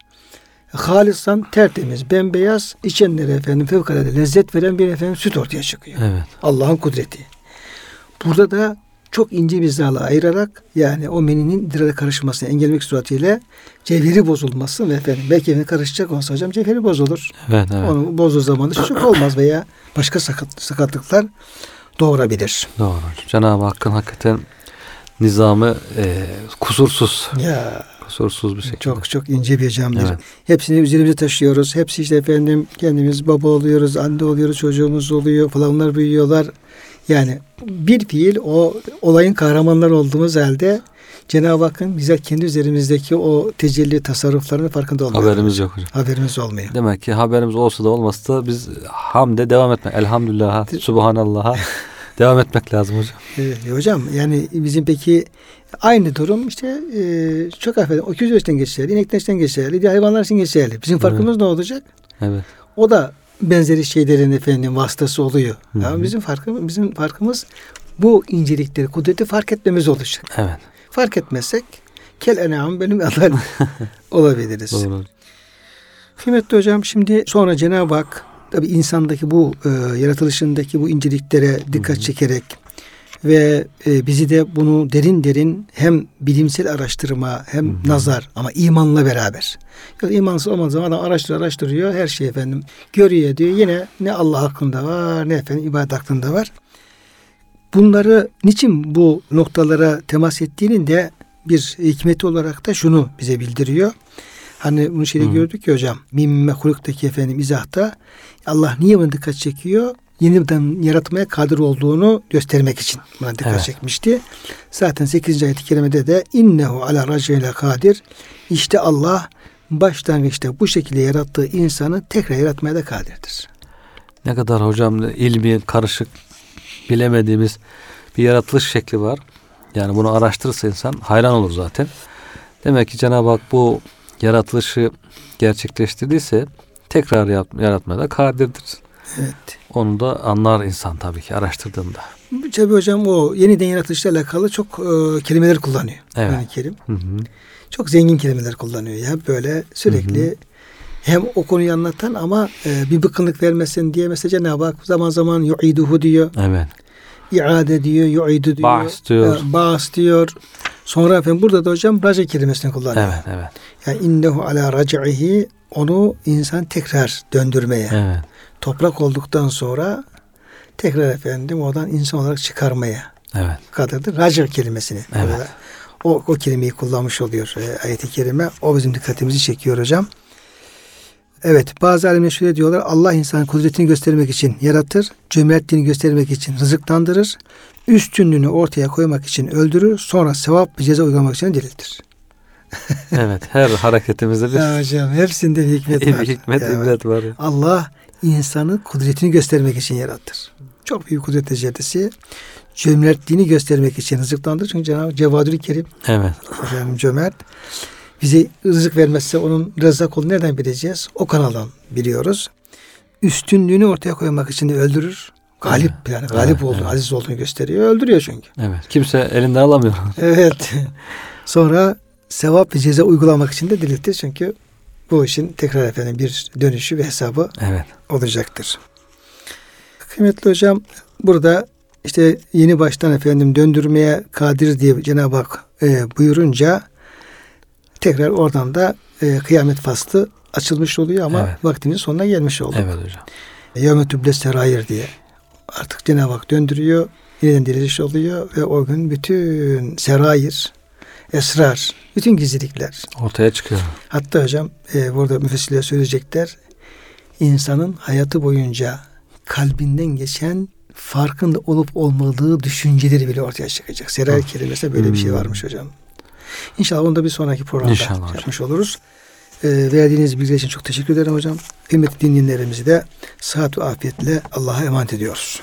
halisan tertemiz, bembeyaz içenlere efendim fevkalade lezzet veren bir efendim süt ortaya çıkıyor. Evet. Allah'ın kudreti. Burada da çok ince bir zala ayırarak yani o meninin idrara karışmasını engellemek suretiyle cevheri bozulması ve efendim belki evine karışacak olsa hocam cevheri bozulur. Evet. evet. Onu bozduğu zaman da çocuk olmaz veya başka sakat, sakatlıklar doğurabilir. Doğru. Cenab-ı Hakk'ın hakikaten nizamı e, kusursuz. Ya Kusursuz bir şekilde. çok çok ince bir camdır. Evet. Hepsini üzerimize taşıyoruz. Hepsi işte efendim kendimiz baba oluyoruz, anne oluyoruz, çocuğumuz oluyor falan onlar büyüyorlar. Yani bir fiil o olayın kahramanlar olduğumuz halde Cenab-ı Hakk'ın bize kendi üzerimizdeki o tecelli tasarruflarının farkında olmuyor. Haberimiz yok hocam. Haberimiz olmuyor. Demek ki haberimiz olsa da olmasa da biz hamde devam etmek. Elhamdülillah, Subhanallah'a (laughs) devam etmek lazım hocam. Ee, hocam yani bizim peki aynı durum işte e, çok affedin o yüzden geçerli, inekten geçerli, diğer hayvanlar için geçerli. Bizim farkımız ne olacak? Evet. O da benzeri şeylerin efendim vasıtası oluyor. Hı hı. Ama bizim farkımız bizim farkımız bu incelikleri, kudreti fark etmemiz olacak. Evet. Fark etmezsek kel enam benim (laughs) adal (laughs) olabiliriz. Doğru. Kıymetli hocam şimdi sonra Cenab-ı Hak tabi insandaki bu e, yaratılışındaki bu inceliklere dikkat çekerek ve e, bizi de bunu derin derin hem bilimsel araştırma hem nazar ama imanla beraber. Ya imansız olmadığı zaman adam araştırıyor araştırıyor her şey efendim görüyor diyor yine ne Allah hakkında var ne efendim ibadet hakkında var. Bunları niçin bu noktalara temas ettiğinin de bir hikmeti olarak da şunu bize bildiriyor. Hani bunu şeyde Hı. gördük ya hocam. Mimme huluktaki efendim izahta Allah niye buna dikkat çekiyor? Yeniden yaratmaya kadir olduğunu göstermek için buna dikkat Evet. çekmişti. Zaten 8. ayet-i kerimede de innehu ala racile kadir. İşte Allah başlangıçta bu şekilde yarattığı insanı tekrar yaratmaya da kadirdir. Ne kadar hocam ilmi karışık bilemediğimiz bir yaratılış şekli var. Yani bunu araştırırsa insan hayran olur zaten. Demek ki Cenab-ı Hak bu yaratılışı gerçekleştirdiyse tekrar yaratmaya da kadirdir. Evet. Onu da anlar insan tabii ki araştırdığında. Tabi hocam o yeniden yaratılışla alakalı çok e, kelimeler kullanıyor. Evet. Kur'an-ı Kerim. Hı hı. Çok zengin kelimeler kullanıyor ya. Böyle sürekli Hı hı. hem o konuyu anlatan ama e, bir bıkkınlık vermesin diye mesela Cenab-ı Hak zaman zaman yu'iduhu diyor. Evet. iade diyor, yu'idu diyor. Ba'as diyor. e, Ba'as diyor. Sonra efendim burada da hocam raca kelimesini kullanıyor. Evet, evet. Yani innehu ala rac'ihi onu insan tekrar döndürmeye. Evet. Toprak olduktan sonra tekrar efendim oradan insan olarak çıkarmaya. Evet. kadırdır. Raca kelimesini. Evet. orada O, o kelimeyi kullanmış oluyor e, ayet-i kerime. O bizim dikkatimizi çekiyor hocam. Evet bazı alimler şöyle diyorlar. Allah insanın kudretini göstermek için yaratır. Cömertliğini göstermek için rızıklandırır. Üstünlüğünü ortaya koymak için öldürür. Sonra sevap ve ceza uygulamak için diriltir. (laughs) Evet. Her hareketimizde bir, Ya hocam hepsinde bir hikmet bir var. hikmet, Ya. ibret var. Allah insanı kudretini göstermek için yarattır. Çok büyük kudret tecellisi. Cömertliğini göstermek için rızıklandırır. Çünkü Cenab-ı Cevadül Kerim Evet. efendim cömert. Bize rızık vermezse onun rezzak olduğunu nereden bileceğiz? O kanaldan biliyoruz. Üstünlüğünü ortaya koymak için de öldürür. Galip yani galip Evet, olduğunu, evet. aziz olduğunu gösteriyor. Öldürüyor çünkü. Evet. Kimse elinden alamıyor. Evet. Sonra sevap ve ceza uygulamak için de diriltir. Çünkü bu işin tekrar efendim bir dönüşü ve hesabı Evet. olacaktır. Kıymetli hocam burada işte yeni baştan efendim döndürmeye kadir diye Cenab-ı Hak e, buyurunca tekrar oradan da e, kıyamet faslı açılmış oluyor ama Evet. vaktimizin sonuna gelmiş olduk. Evet hocam. Yevme tüble serayir diye. Artık Cenab-ı Hak döndürüyor. Yeniden diriliş oluyor ve o gün bütün serayir, esrar, bütün gizlilikler, Ortaya çıkıyor. Hatta hocam e, burada müfessirler söyleyecekler. insanın hayatı boyunca kalbinden geçen farkında olup olmadığı düşünceleri bile ortaya çıkacak. Seray kelimesinde böyle bir şey Hmm. varmış hocam. İnşallah onu da bir sonraki programda İnşallah hocam. yapmış oluruz. E, verdiğiniz bilgiler için çok teşekkür ederim hocam. Kıymetli dinleyenlerimizi de sıhhat ve afiyetle Allah'a emanet ediyoruz.